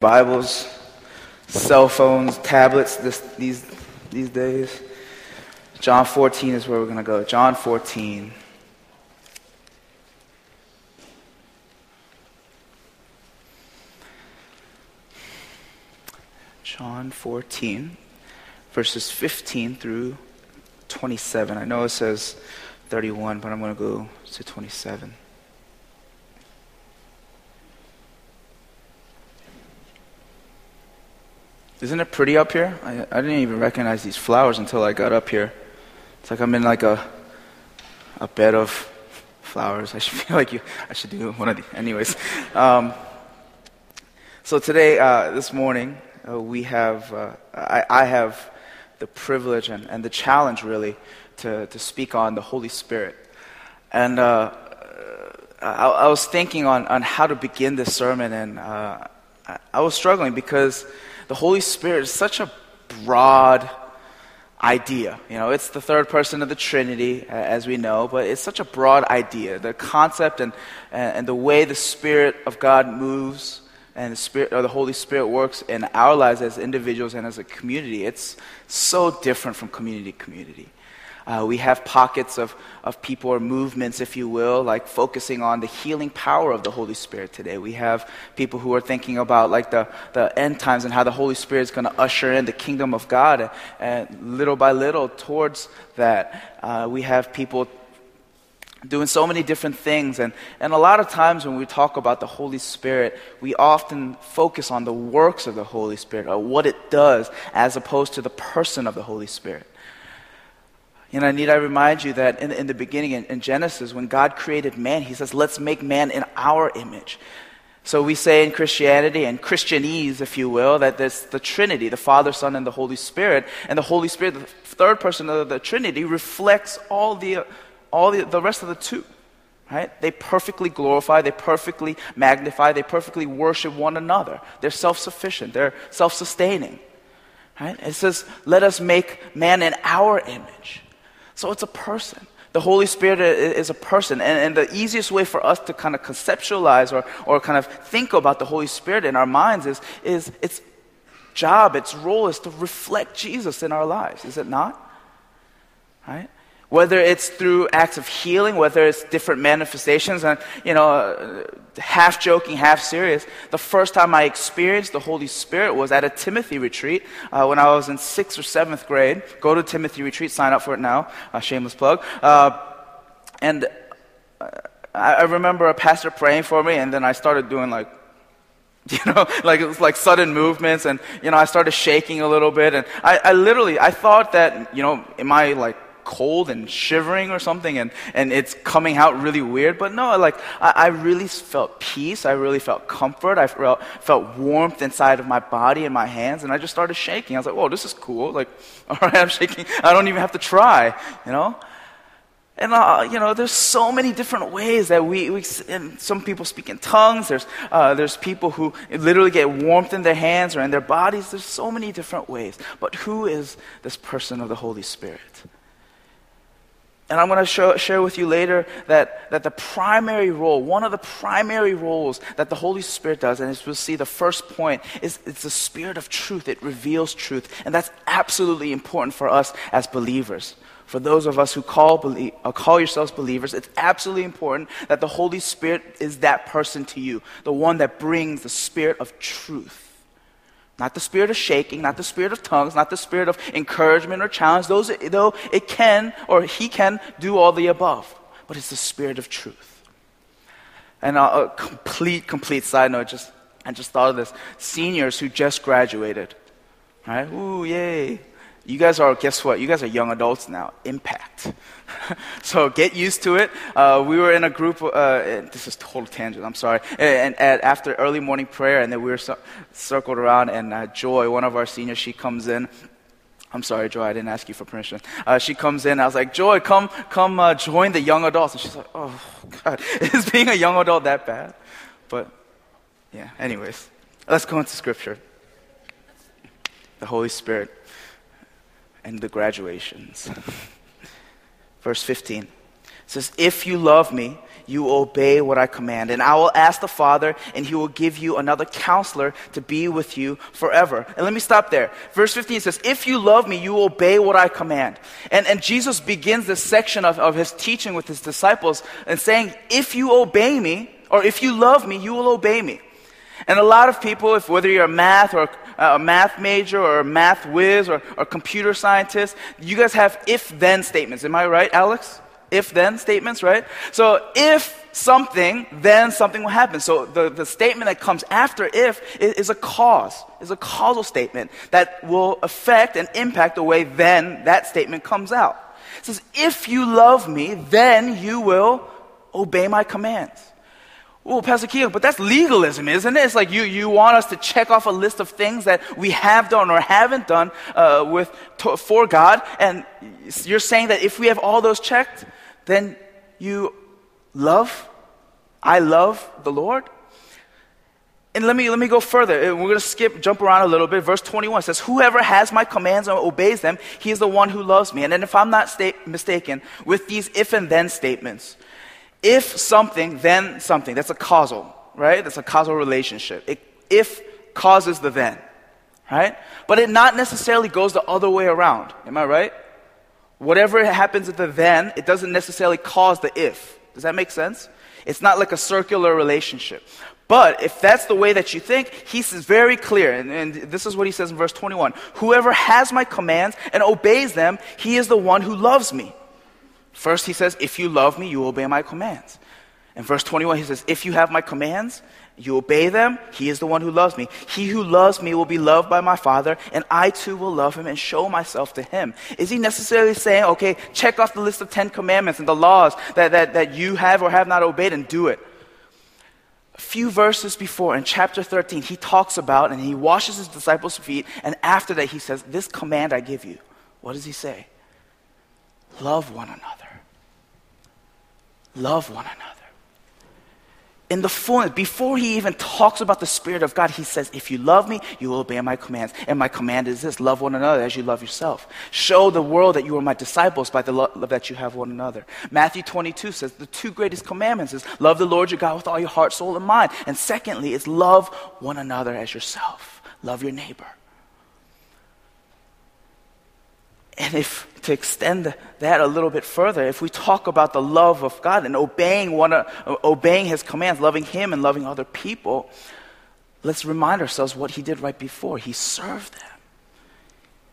Bibles, cell phones, tablets this, these, these days. John 14 is where we're going to go. John 14. John 14, verses 15 through 27. I know it says 31, but I'm going to go to 27. Isn't it pretty up here? I, I didn't even recognize these flowers until I got up here. It's like I'm in like a a bed of flowers. I should feel like you. I should do one of these. Anyways, um, so today, uh, this morning, uh, we have. Uh, I, I, have the privilege and, and the challenge, really, to to speak on the Holy Spirit, and. Uh, I, I, was thinking on, on how to begin this sermon, and uh, I, was struggling because the Holy Spirit is such a broad idea. You know, it's the third person of the Trinity, as we know, but it's such a broad idea. The concept and, and the way the Spirit of God moves and the Spirit or the Holy Spirit works in our lives as individuals and as a community, it's so different from community to community. Uh, we have pockets of, of people or movements, if you will, like focusing on the healing power of the Holy Spirit today. We have people who are thinking about like the, the end times and how the Holy Spirit is going to usher in the kingdom of God. And little by little towards that, uh, we have people doing so many different things. And, and a lot of times when we talk about the Holy Spirit, we often focus on the works of the Holy Spirit or what it does as opposed to the person of the Holy Spirit. And I need I remind you that in, in the beginning, in, in Genesis, when God created man, he says, let's make man in our image. So we say in Christianity and Christianese, if you will, that there's the Trinity, the Father, Son, and the Holy Spirit. And the Holy Spirit, the third person of the Trinity, reflects all the, all the, the rest of the two. Right? They perfectly glorify, they perfectly magnify, they perfectly worship one another. They're self sufficient, they're self sustaining. Right? It says, let us make man in our image. So it's a person. The Holy Spirit is a person. And, and, the easiest way for us to kind of conceptualize or, or kind of think about the Holy Spirit in our minds is, is its job, its role is to reflect Jesus in our lives, is it not? Right? Whether it's through acts of healing, whether it's different manifestations, and you know, half joking, half serious. The first time I experienced the Holy Spirit was at a Timothy retreat uh, when I was in sixth or seventh grade. Go to Timothy retreat, sign up for it now. Shameless plug. Uh, and uh, I remember a pastor praying for me, and then I started doing like you know, like it was like sudden movements, and you know, I started shaking a little bit, and I, I literally, I thought that, you know, am I like cold and shivering or something and, and it's coming out really weird. But no, like I, I really felt peace. I really felt comfort. I felt, felt warmth inside of my body and my hands. And I just started shaking. I was like, whoa, this is cool. Like, all right, I'm shaking. I don't even have to try, you know? And, uh, you know, there's so many different ways that we, we and some people speak in tongues. There's, uh, there's people who literally get warmth in their hands or in their bodies. There's so many different ways. But who is this person of the Holy Spirit? And I'm going to show, share with you later that, that the primary role, one of the primary roles that the Holy Spirit does, and as we'll see, the first point is it's the Spirit of truth. It reveals truth. And that's absolutely important for us as believers. For those of us who call, believe, uh, call yourselves believers, it's absolutely important that the Holy Spirit is that person to you, the one that brings the Spirit of truth. Not the spirit of shaking, not the spirit of tongues, not the spirit of encouragement or challenge. Those, though it can or he can do all the above, but it's the spirit of truth. And a, a complete, complete side note, just I just thought of this: seniors who just graduated, right? Ooh, yay! You guys are, guess what? You guys are young adults now. Impact. so get used to it. Uh, we were in a group, uh, this is total tangent, I'm sorry. And, and, after early morning prayer, and then we were so, circled around, and uh, Joy, one of our seniors, she comes in. I'm sorry, Joy, I didn't ask you for permission. Uh, she comes in, I was like, Joy, come, come uh, join the young adults. And she's like, oh, God, is being a young adult that bad? But, yeah, anyways, let's go into scripture. The Holy Spirit and the graduations. Verse 15 says, If you love me, you obey what I command. And I will ask the Father, and he will give you another counselor to be with you forever. And let me stop there. Verse 15 says, If you love me, you obey what I command. And, and Jesus begins this section of, of his teaching with his disciples and saying, If you obey me, or if you love me, you will obey me. And a lot of people, if whether you're a math or a math major or a math whiz or a computer scientist, you guys have if then statements. Am I right, Alex? if then statements, right? So if something, then something will happen. So the, the statement that comes after if is, is, a cause, is a causal statement that will affect and impact the way then that statement comes out. It says, if you love me, then you will obey my commands. Oh, Pastor Keegan, but that's legalism, isn't it? It's like you, you want us to check off a list of things that we have done or haven't done uh, with, to, for God, and you're saying that if we have all those checked, then you love, I love the Lord. And let me, let me go further. Uh, we're going to skip, jump around a little bit. Verse 21 says, Whoever has my commands and obeys them, he is the one who loves me. And then, if I'm not sta- mistaken, with these if and then statements, if something, then something. That's a causal, right? That's a causal relationship. It, if causes the then, right? But it not necessarily goes the other way around. Am I right? Whatever happens at the then, it doesn't necessarily cause the if. Does that make sense? It's not like a circular relationship. But if that's the way that you think, he's very clear. And, and, this is what he says in verse 21 Whoever has my commands and obeys them, he is the one who loves me. First, he says, If you love me, you obey my commands. In verse 21, he says, If you have my commands, you obey them, he is the one who loves me. He who loves me will be loved by my Father, and I too will love him and show myself to him. Is he necessarily saying, okay, check off the list of Ten Commandments and the laws that, that, that you have or have not obeyed and do it? A few verses before, in chapter 13, he talks about and he washes his disciples' feet, and after that, he says, This command I give you. What does he say? Love one another. Love one another in the fullness, before he even talks about the Spirit of God, he says, If you love me, you will obey my commands. And my command is this love one another as you love yourself. Show the world that you are my disciples by the love that you have one another. Matthew 22 says, The two greatest commandments is love the Lord your God with all your heart, soul, and mind. And secondly, is love one another as yourself. Love your neighbor. And if to extend that a little bit further, if we talk about the love of God and obeying one, obeying His commands, loving Him and loving other people, let's remind ourselves what He did right before. He served them.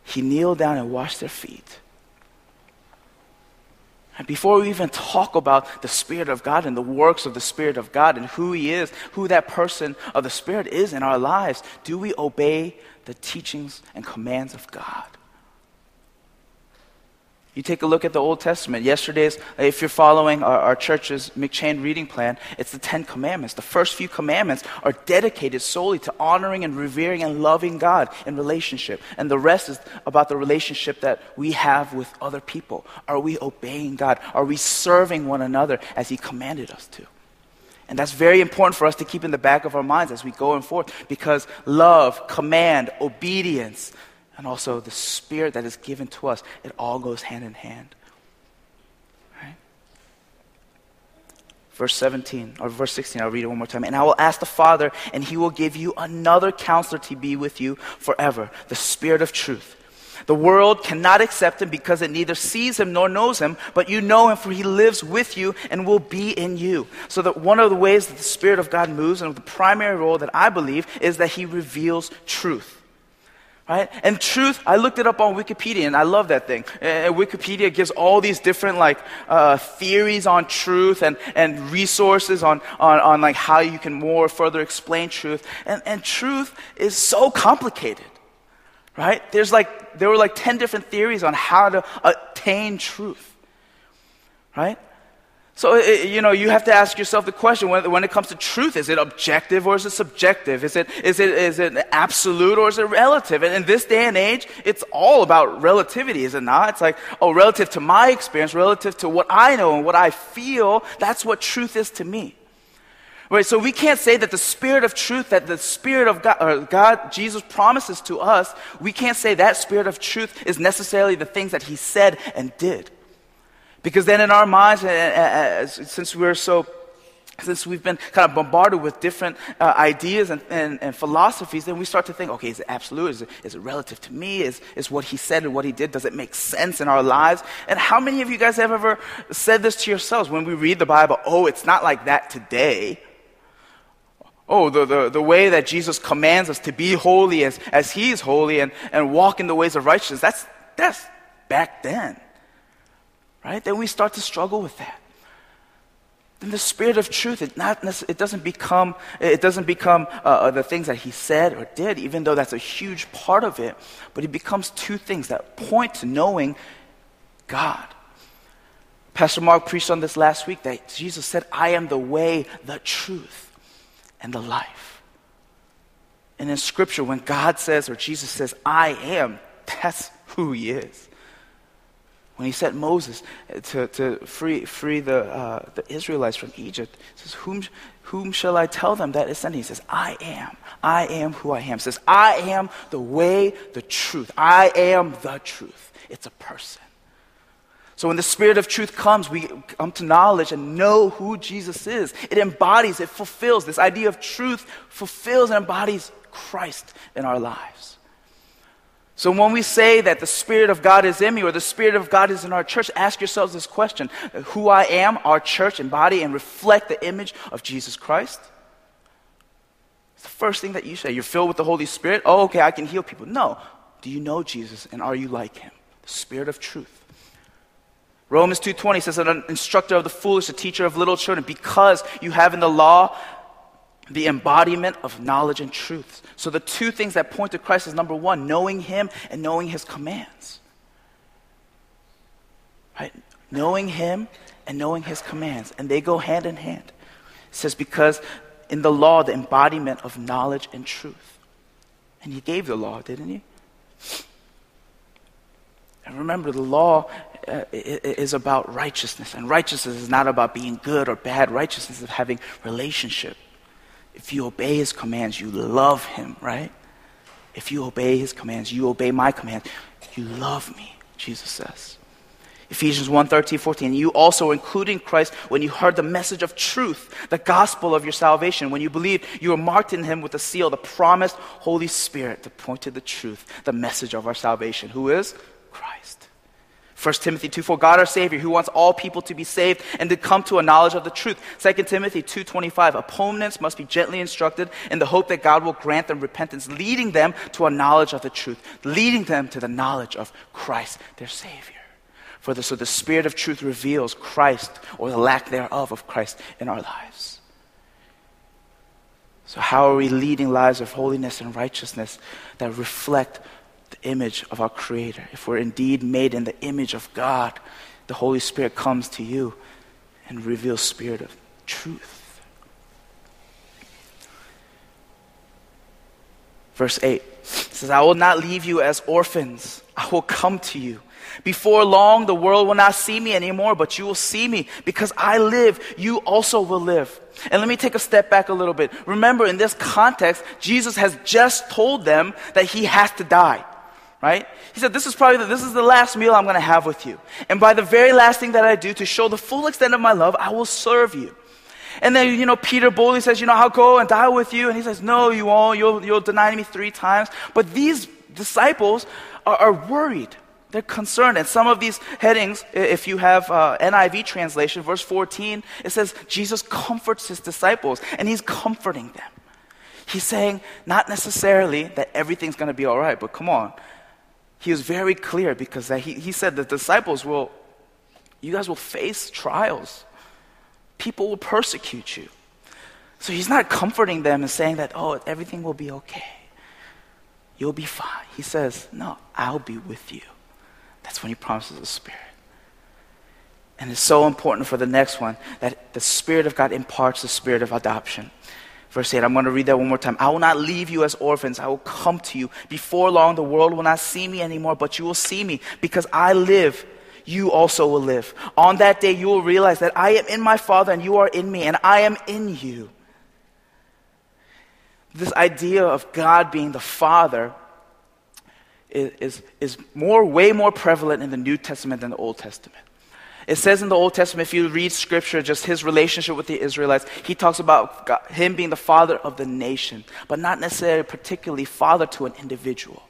He kneeled down and washed their feet. And before we even talk about the Spirit of God and the works of the Spirit of God and who He is, who that person of the Spirit is in our lives, do we obey the teachings and commands of God? You take a look at the Old Testament. Yesterday's, if you're following our, our, church's M'Cheyne reading plan, it's the Ten Commandments. The first few commandments are dedicated solely to honoring and revering and loving God in relationship. And the rest is about the relationship that we have with other people. Are we obeying God? Are we serving one another as He commanded us to? And that's very important for us to keep in the back of our minds as we go and forth because love, command, obedience, and also the Spirit that is given to us, it all goes hand in hand. Right? Verse 17, or verse 16, I'll read it one more time. And I will ask the Father, and he will give you another counselor to be with you forever, the Spirit of truth. The world cannot accept him because it neither sees him nor knows him, but you know him for he lives with you and will be in you. So that one of the ways that the Spirit of God moves, and the primary role that I believe, is that he reveals truth. Right? And truth, I looked it up on Wikipedia and I love that thing. Uh, Wikipedia gives all these different like uh, theories on truth and, and resources on, on, on like how you can more further explain truth. And, and truth is so complicated. Right? There's like, there were like 10 different theories on how to attain truth. Right? So, you know, you have to ask yourself the question when, when, it comes to truth is it objective or is it subjective? Is it, is, it, is it absolute or is it relative? And in this day and age, it's all about relativity, is it not? It's like, oh, relative to my experience, relative to what I know and what I feel, that's what truth is to me. Right, so we can't say that the spirit of truth, that the spirit of God, God, Jesus promises to us, we can't say that spirit of truth is necessarily the things that He said and did. Because then in our minds, uh, uh, uh, since we're so since we've been kind of bombarded with different uh, ideas and, and, and, philosophies, then we start to think, okay, is it absolute? Is it, is it relative to me? Is, is what he said and what he did, does it make sense in our lives? And how many of you guys have ever said this to yourselves when we read the Bible? Oh, it's not like that today. Oh, the, the, the way that Jesus commands us to be holy as, as he is holy and, and walk in the ways of righteousness, that's, that's back then. Right? Then we start to struggle with that. Then the spirit of truth it, not, it doesn't become it doesn't become uh, uh, the things that he said or did even though that's a huge part of it but it becomes two things that point to knowing god. Pastor mark preached on this last week that jesus said i am the way the truth and the life. And in scripture when god says or jesus says i am that's who he is when he sent Moses to, to free, free the, uh, the Israelites from Egypt, he says, whom, whom shall I tell them that is sent? He says, I am. I am who I am. He says, I am the way, the truth. I am the truth. It's a person. So when the Spirit of truth comes, we come to knowledge and know who Jesus is. It embodies, it fulfills. This idea of truth fulfills and embodies Christ in our lives. So when we say that the Spirit of God is in me or the Spirit of God is in our church, ask yourselves this question Who I am, our church, embody and reflect the image of Jesus Christ? It's the first thing that you say. You're filled with the Holy Spirit. Oh, okay, I can heal people. No. Do you know Jesus and are you like him? The Spirit of truth. Romans 2:20 says an instructor of the foolish, a teacher of little children, because you have in the law the embodiment of knowledge and truth. So the two things that point to Christ is number one, knowing Him and knowing His commands. Right? Knowing Him and knowing His commands. And they go hand in hand. It says, because in the law, the embodiment of knowledge and truth. And He gave the law, didn't He? And remember, the law uh, is about righteousness. And righteousness is not about being good or bad. Righteousness is having relationship. If you obey his commands, you love him, right? If you obey his commands, you obey my commands, you love me, Jesus says. Ephesians 1 13, 14. You also, including Christ, when you heard the message of truth, the gospel of your salvation, when you believed, you were marked in him with the seal, the promised Holy Spirit to point to the truth, the message of our salvation. Who is? 1 Timothy 2 4, God our Savior, who wants all people to be saved and to come to a knowledge of the truth. 2 Timothy 2.25, opponents must be gently instructed in the hope that God will grant them repentance, leading them to a knowledge of the truth, leading them to the knowledge of Christ, their Savior. For the, so the Spirit of truth reveals Christ or the lack thereof of Christ in our lives. So, how are we leading lives of holiness and righteousness that reflect the image of our Creator, if we're indeed made in the image of God, the Holy Spirit comes to you and reveals spirit of truth. Verse 8 says, I will not leave you as orphans. I will come to you. Before long, the world will not see me anymore, but you will see me. Because I live, you also will live. And let me take a step back a little bit. Remember, in this context, Jesus has just told them that he has to die right? He said, This is probably the, this is the last meal I'm going to have with you. And by the very last thing that I do to show the full extent of my love, I will serve you. And then, you know, Peter boldly says, You know, I'll go and die with you. And he says, No, you won't. You'll, you'll deny me three times. But these disciples are, are worried. They're concerned. And some of these headings, if you have uh, NIV translation, verse 14, it says, Jesus comforts his disciples, and he's comforting them. He's saying, not necessarily that everything's going to be all right, but come on, he was very clear because he, he said the disciples will, you guys will face trials. People will persecute you. So he's not comforting them and saying that, oh, everything will be okay. You'll be fine. He says, no, I'll be with you. That's when he promises the Spirit. And it's so important for the next one that the Spirit of God imparts the Spirit of adoption. Verse 8, I'm going to read that one more time. I will not leave you as orphans. I will come to you. Before long, the world will not see me anymore, but you will see me because I live. You also will live. On that day, you will realize that I am in my Father and you are in me, and I am in you. This idea of God being the Father is, is, is more, way more prevalent in the New Testament than the Old Testament. It says in the Old Testament, if you read scripture, just his relationship with the Israelites, he talks about God, him being the father of the nation, but not necessarily particularly father to an individual.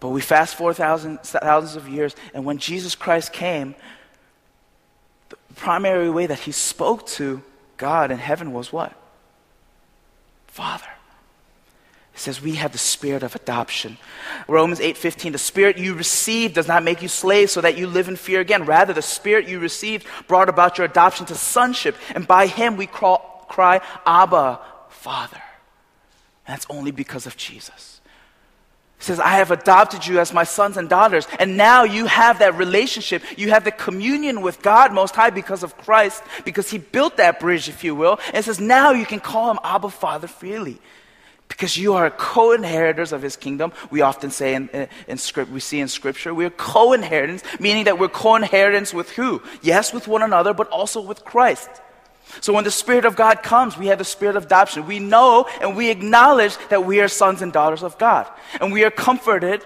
But we fast forward thousands, thousands of years, and when Jesus Christ came, the primary way that he spoke to God in heaven was what? Father. It says we have the spirit of adoption. Romans 8:15 The spirit you received does not make you slaves so that you live in fear again. Rather the spirit you received brought about your adoption to sonship and by him we cry, cry Abba, Father. And that's only because of Jesus. He says, I have adopted you as my sons and daughters. And now you have that relationship. You have the communion with God Most High because of Christ, because He built that bridge, if you will. And it says, now you can call Him Abba Father freely because you are co-inheritors of his kingdom we often say in, in, in, script we see in scripture we're co-inheritors meaning that we're co-inheritors with who? Yes with one another but also with christ. So when the spirit of god comes we have the spirit of adoption. We know and we acknowledge that we are sons and daughters of god. And we are comforted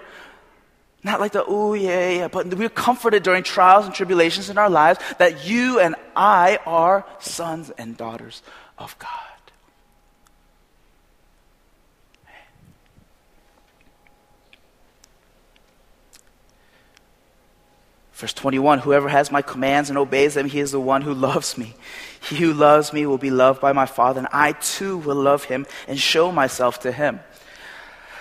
not like the oh yeah yeah but we're comforted during trials and tribulations in our lives that you and i are sons and daughters of god Verse 21 Whoever has my commands and obeys them, he is the one who loves me. He who loves me will be loved by my Father, and I too will love him and show myself to him.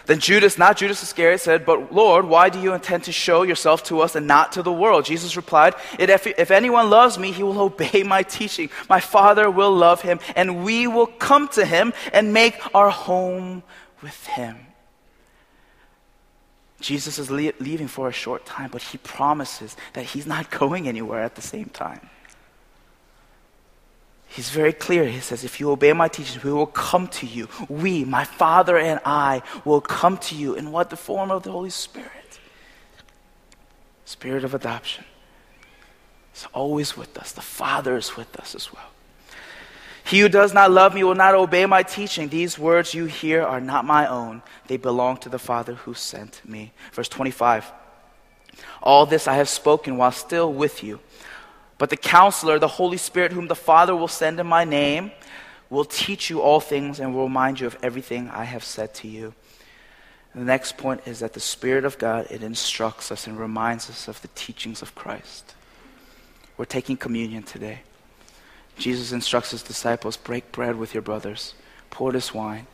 Then Judas, not Judas Iscariot, said, But Lord, why do you intend to show yourself to us and not to the world? Jesus replied, If, if anyone loves me, he will obey my teaching. My Father will love him, and we will come to him and make our home with him. Jesus is le- leaving for a short time, but he promises that he's not going anywhere at the same time. He's very clear. He says, If you obey my teachings, we will come to you. We, my Father and I, will come to you in what? The form of the Holy Spirit. Spirit of adoption. He's always with us. The Father is with us as well. He who does not love me will not obey my teaching. These words you hear are not my own, they belong to the Father who sent me. Verse 25 All this I have spoken while still with you. But the counselor, the Holy Spirit, whom the Father will send in my name, will teach you all things and will remind you of everything I have said to you. The next point is that the Spirit of God, it instructs us and reminds us of the teachings of Christ. We're taking communion today. Jesus instructs his disciples break bread with your brothers, pour this wine,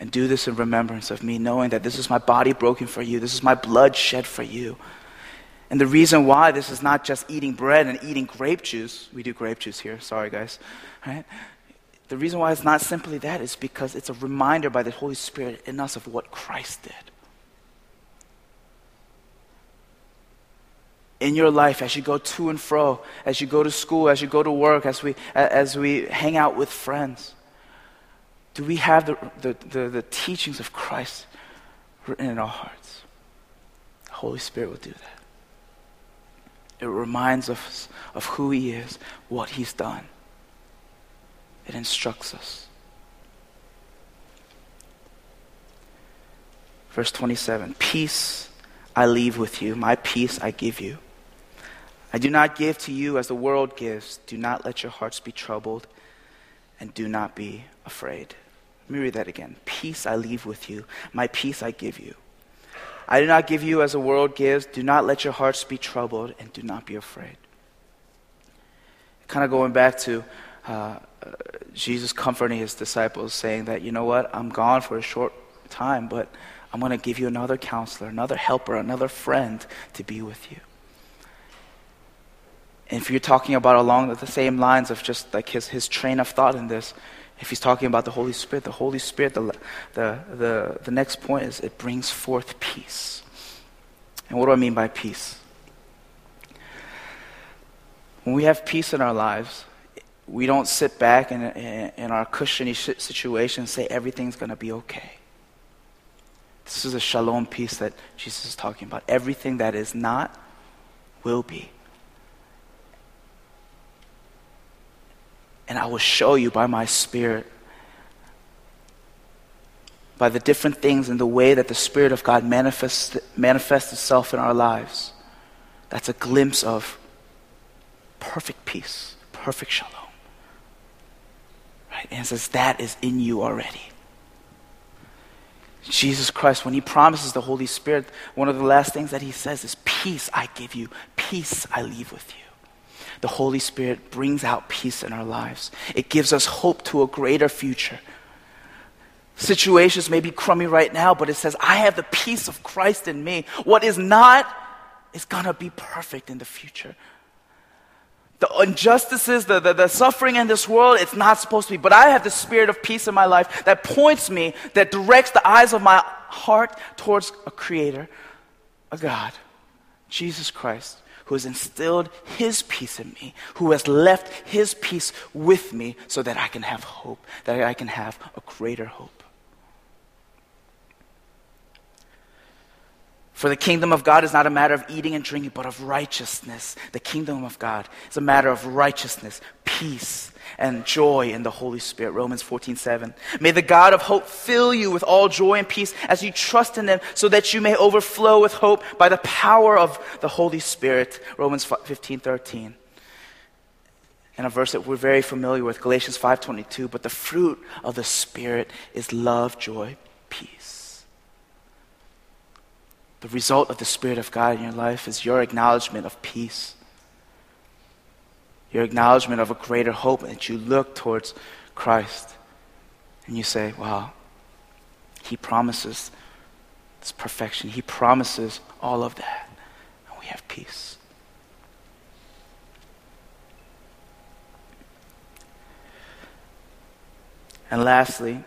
and do this in remembrance of me, knowing that this is my body broken for you, this is my blood shed for you. And the reason why this is not just eating bread and eating grape juice, we do grape juice here, sorry guys, right? The reason why it's not simply that is because it's a reminder by the Holy Spirit in us of what Christ did. In your life as you go to and fro, as you go to school, as you go to work, as we, as we hang out with friends? Do we have the, the, the, the teachings of Christ written in our hearts? The Holy Spirit will do that. It reminds us of who He is, what He's done. It instructs us. Verse 27 Peace I leave with you, my peace I give you. I do not give to you as the world gives. Do not let your hearts be troubled, and do not be afraid. Let me read that again. Peace I leave with you, my peace I give you. I do not give you as the world gives. Do not let your hearts be troubled, and do not be afraid. Kind of going back to uh, uh, Jesus comforting his disciples, saying that, you know what, I'm gone for a short time, but I'm going to give you another counselor, another helper, another friend to be with you. And if you're talking about along the same lines of just like his, his train of thought in this, if he's talking about the Holy Spirit, the Holy Spirit, the, the, the, the next point is it brings forth peace. And what do I mean by peace? When we have peace in our lives, we don't sit back in, in, in our cushiony situation and say everything's going to be okay. This is a shalom peace that Jesus is talking about. Everything that is not will be. And I will show you by my Spirit, by the different things and the way that the Spirit of God manifests, manifests itself in our lives. That's a glimpse of perfect peace, perfect shalom. Right? And it says that is in you already. Jesus Christ, when he promises the Holy Spirit, one of the last things that he says is, Peace I give you, peace I leave with you. The Holy Spirit brings out peace in our lives. It gives us hope to a greater future. Situations may be crummy right now, but it says, I have the peace of Christ in me. What is not is going to be perfect in the future. The injustices, the, the, the, suffering in this world, it's not supposed to be. But I have the spirit of peace in my life that points me, that directs the eyes of my heart towards a creator, a God, Jesus Christ, who has instilled his peace in me, who has left his peace with me so that I can have hope, that I can have a greater hope. For the kingdom of God is not a matter of eating and drinking, but of righteousness. The kingdom of God is a matter of righteousness, peace, and joy in the Holy Spirit. Romans 14, 7. May the God of hope fill you with all joy and peace as you trust in him, so that you may overflow with hope by the power of the Holy Spirit. Romans 15, 13. And a verse that we're very familiar with, Galatians 5:22, but the fruit of the Spirit is love, joy, peace. The result of the Spirit of God in your life is your acknowledgement of peace, your acknowledgement of a greater hope that you look towards Christ and you say, Wow, He promises this perfection, He promises all of that, and we have peace. And lastly,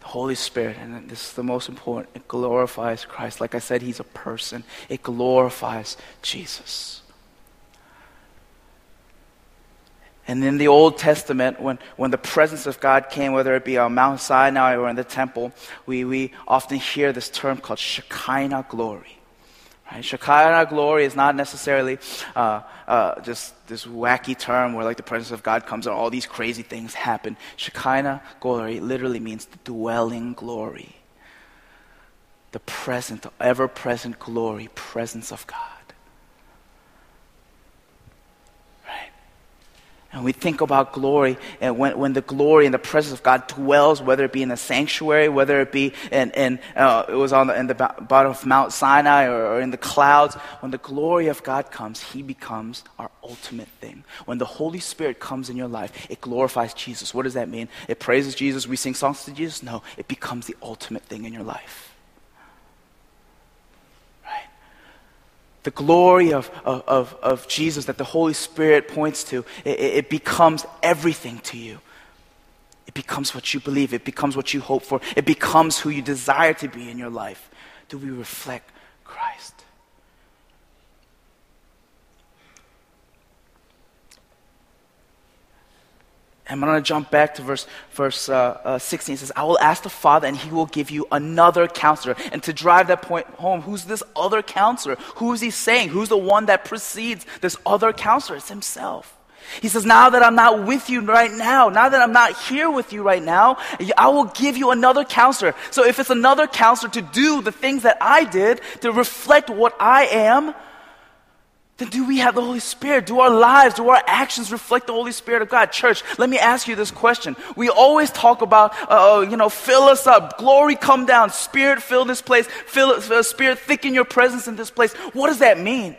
the Holy Spirit, and this is the most important, it glorifies Christ. Like I said, He's a person, it glorifies Jesus. And in the Old Testament, when, when the presence of God came, whether it be on Mount Sinai or in the temple, we, we often hear this term called Shekinah glory. Right? Shekinah glory is not necessarily uh, uh, just this wacky term where like the presence of God comes and all these crazy things happen. Shekinah glory literally means the dwelling glory, the present, the ever-present glory, presence of God. And we think about glory, and when, when the glory and the presence of God dwells, whether it be in the sanctuary, whether it be in, in uh, it was on the, in the bottom of Mount Sinai or, or in the clouds, when the glory of God comes, He becomes our ultimate thing. When the Holy Spirit comes in your life, it glorifies Jesus. What does that mean? It praises Jesus. We sing songs to Jesus? No, it becomes the ultimate thing in your life. The glory of, of, of Jesus that the Holy Spirit points to, it, it becomes everything to you. It becomes what you believe. It becomes what you hope for. It becomes who you desire to be in your life. Do we reflect Christ? I'm going to jump back to verse, verse uh, uh, 16. It says, I will ask the Father, and he will give you another counselor. And to drive that point home, who's this other counselor? Who is he saying? Who's the one that precedes this other counselor? It's himself. He says, Now that I'm not with you right now, now that I'm not here with you right now, I will give you another counselor. So if it's another counselor to do the things that I did, to reflect what I am, then do we have the Holy Spirit? Do our lives, do our actions reflect the Holy Spirit of God? Church, let me ask you this question. We always talk about, uh, uh you know, fill us up, glory come down, Spirit fill this place, fill, uh, Spirit thicken your presence in this place. What does that mean?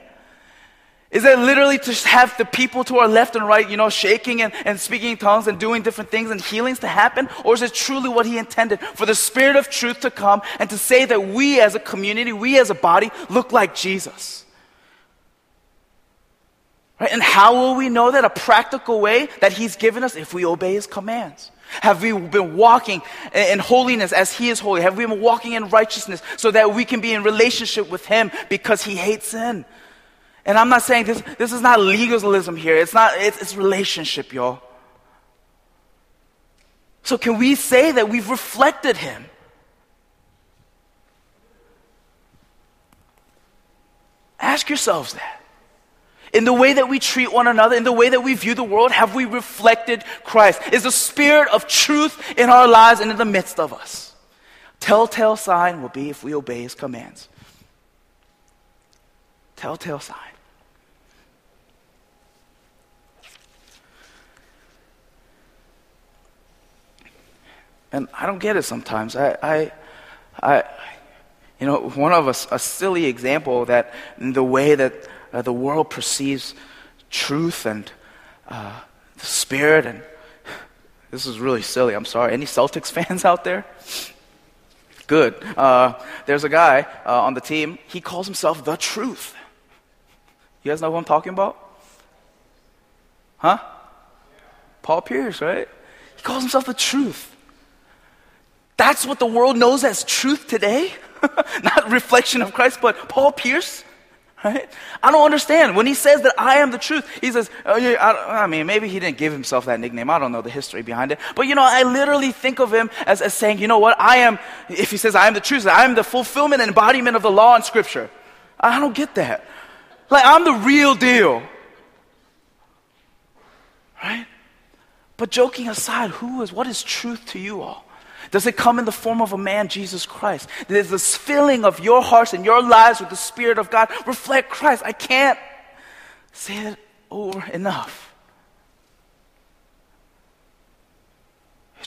Is it literally to have the people to our left and right, you know, shaking and, and speaking in tongues and doing different things and healings to happen? Or is it truly what He intended for the Spirit of truth to come and to say that we as a community, we as a body, look like Jesus? Right? And how will we know that? A practical way that He's given us if we obey His commands. Have we been walking in holiness as He is holy? Have we been walking in righteousness so that we can be in relationship with Him because He hates sin? And I'm not saying this, this is not legalism here. It's not, it's, it's relationship, y'all. So can we say that we've reflected Him? Ask yourselves that. In the way that we treat one another, in the way that we view the world, have we reflected Christ? Is the spirit of truth in our lives and in the midst of us? Telltale sign will be if we obey his commands. Telltale sign. And I don't get it sometimes. I, I, I you know, one of us, a silly example that the way that uh, the world perceives truth and uh, the spirit and this is really silly. I'm sorry. Any Celtics fans out there? Good. Uh, there's a guy uh, on the team. He calls himself the truth. You guys know who I'm talking about? Huh? Paul Pierce, right? He calls himself the truth. That's what the world knows as truth today. Not reflection of Christ, but Paul Pierce. Right? I don't understand. When he says that I am the truth, he says, oh, yeah, I, I, mean, maybe he didn't give himself that nickname. I don't know the history behind it. But, you know, I literally think of him as, as saying, you know what? I am, if he says I am the truth, I am the fulfillment and embodiment of the law and scripture. I don't get that. Like, I'm the real deal. Right? But joking aside, who is, what is truth to you all? Does it come in the form of a man, Jesus Christ? Does this filling of your hearts and your lives with the Spirit of God reflect Christ? I can't say it over enough.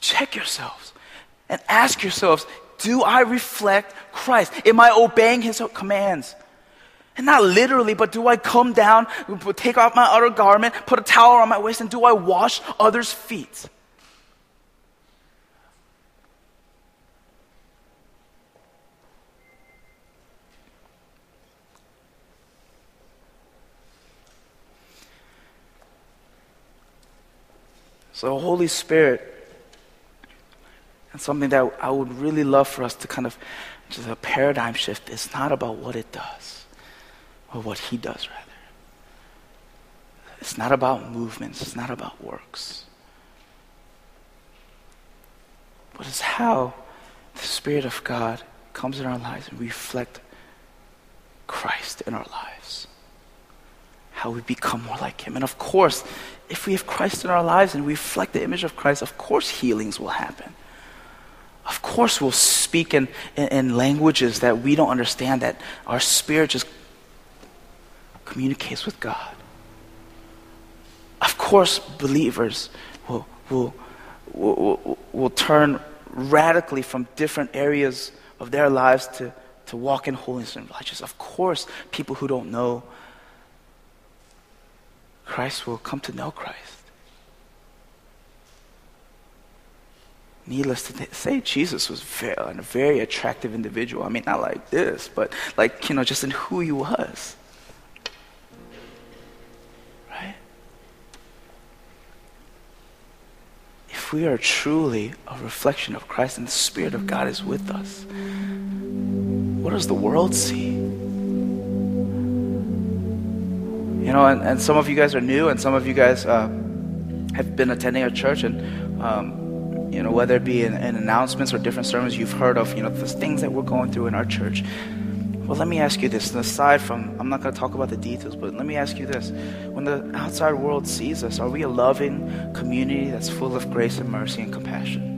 Check yourselves and ask yourselves Do I reflect Christ? Am I obeying His commands? And not literally, but do I come down, take off my outer garment, put a towel on my waist, and do I wash others' feet? So, Holy Spirit, and something that I would really love for us to kind of just a paradigm shift. It's not about what it does, or what He does, rather. It's not about movements, it's not about works. But it's how the Spirit of God comes in our lives and reflect Christ in our lives. How we become more like Him. And of course, if we have Christ in our lives and we reflect the image of Christ, of course healings will happen. Of course we'll speak in, in, in languages that we don't understand, that our spirit just communicates with God. Of course, believers will, will, will, will, turn radically from different areas of their lives to, to walk in holiness and righteousness. Of course, people who don't know Christ will come to know Christ. Needless to say, Jesus was very, a very attractive individual. I mean, not like this, but like, you know, just in who he was. Right? If we are truly a reflection of Christ and the Spirit of God is with us, what does the world see? You know, and, and some of you guys are new, and some of you guys uh, have been attending our church, and um, you know, whether it be in, in, announcements or different sermons, you've heard of you know the things that we're going through in our church. Well, let me ask you this. Aside from, I'm not going to talk about the details, but let me ask you this: When the outside world sees us, are we a loving community that's full of grace and mercy and compassion?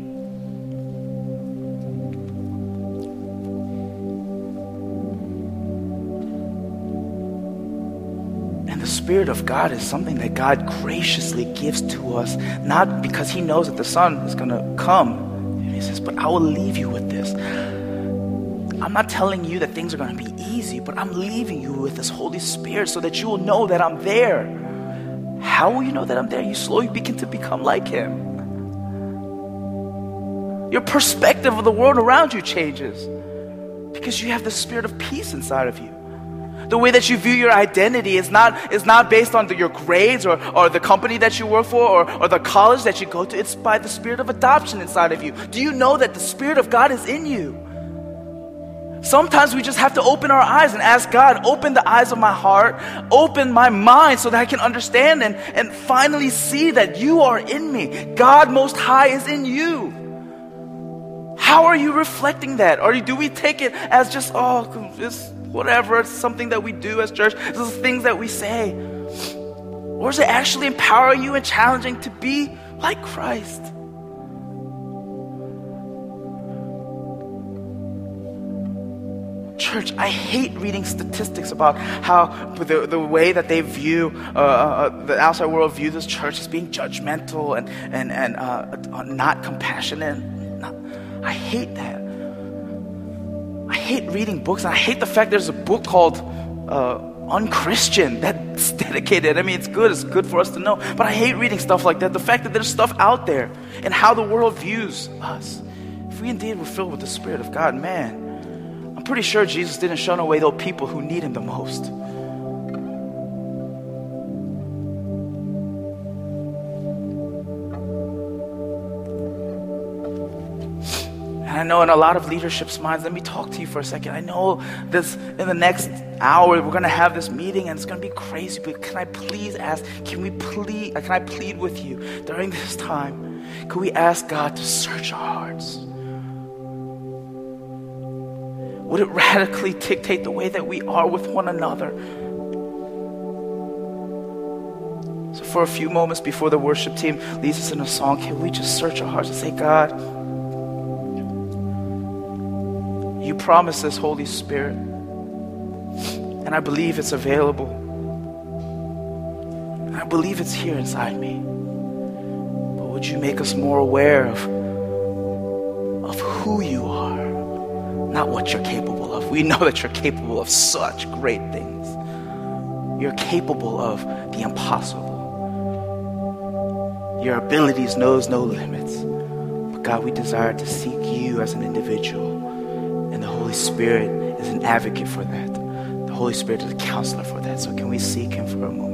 Spirit of God is something that God graciously gives to us, not because He knows that the Son is going to come. And He says, But I will leave you with this. I'm not telling you that things are going to be easy, but I'm leaving you with this Holy Spirit so that you will know that I'm there. How will you know that I'm there? You slowly begin to become like Him. Your perspective of the world around you changes because you have the spirit of peace inside of you. The way that you view your identity is not, is not based on the, your grades or, or the company that you work for or, or the college that you go to. It's by the spirit of adoption inside of you. Do you know that the Spirit of God is in you? Sometimes we just have to open our eyes and ask God, open the eyes of my heart, open my mind so that I can understand and, and finally see that you are in me. God Most High is in you. How are you reflecting that? Or do we take it as just, oh, just whatever, it's something that we do as church, is things that we say? Or is it actually empowering you and challenging to be like Christ? Church, I hate reading statistics about how the, the way that they view, uh, uh, the outside world view this church as being judgmental and, and, and uh, not compassionate. I hate that. Hate reading books, I hate the fact there's a book called uh, Unchristian that's dedicated. I mean, it's good, it's good for us to know, but I hate reading stuff like that. The fact that there's stuff out there and how the world views us. If we indeed were filled with the Spirit of God, man, I'm pretty sure Jesus didn't shun away those people who need Him the most. I know in a lot of leadership's minds, let me talk to you for a second. I know this in the next hour, we're to have this meeting and it's to be crazy, but can I please ask, can we plead, uh, can I plead with you during this time? Can we ask God to search our hearts? Would it radically dictate the way that we are with one another? So, for a few moments before the worship team leads us in a song, can we just search our hearts and say, God, you promised this Holy Spirit, and I believe it's available. I believe it's here inside me. But would you make us more aware of, of who you are, not what you're capable of? We know that you're capable of such great things. You're capable of the impossible. Your abilities knows no limits. But God, we desire to seek you as an individual. Holy Spirit is an advocate for that. The Holy Spirit is a counselor for that. So can we seek him for a moment?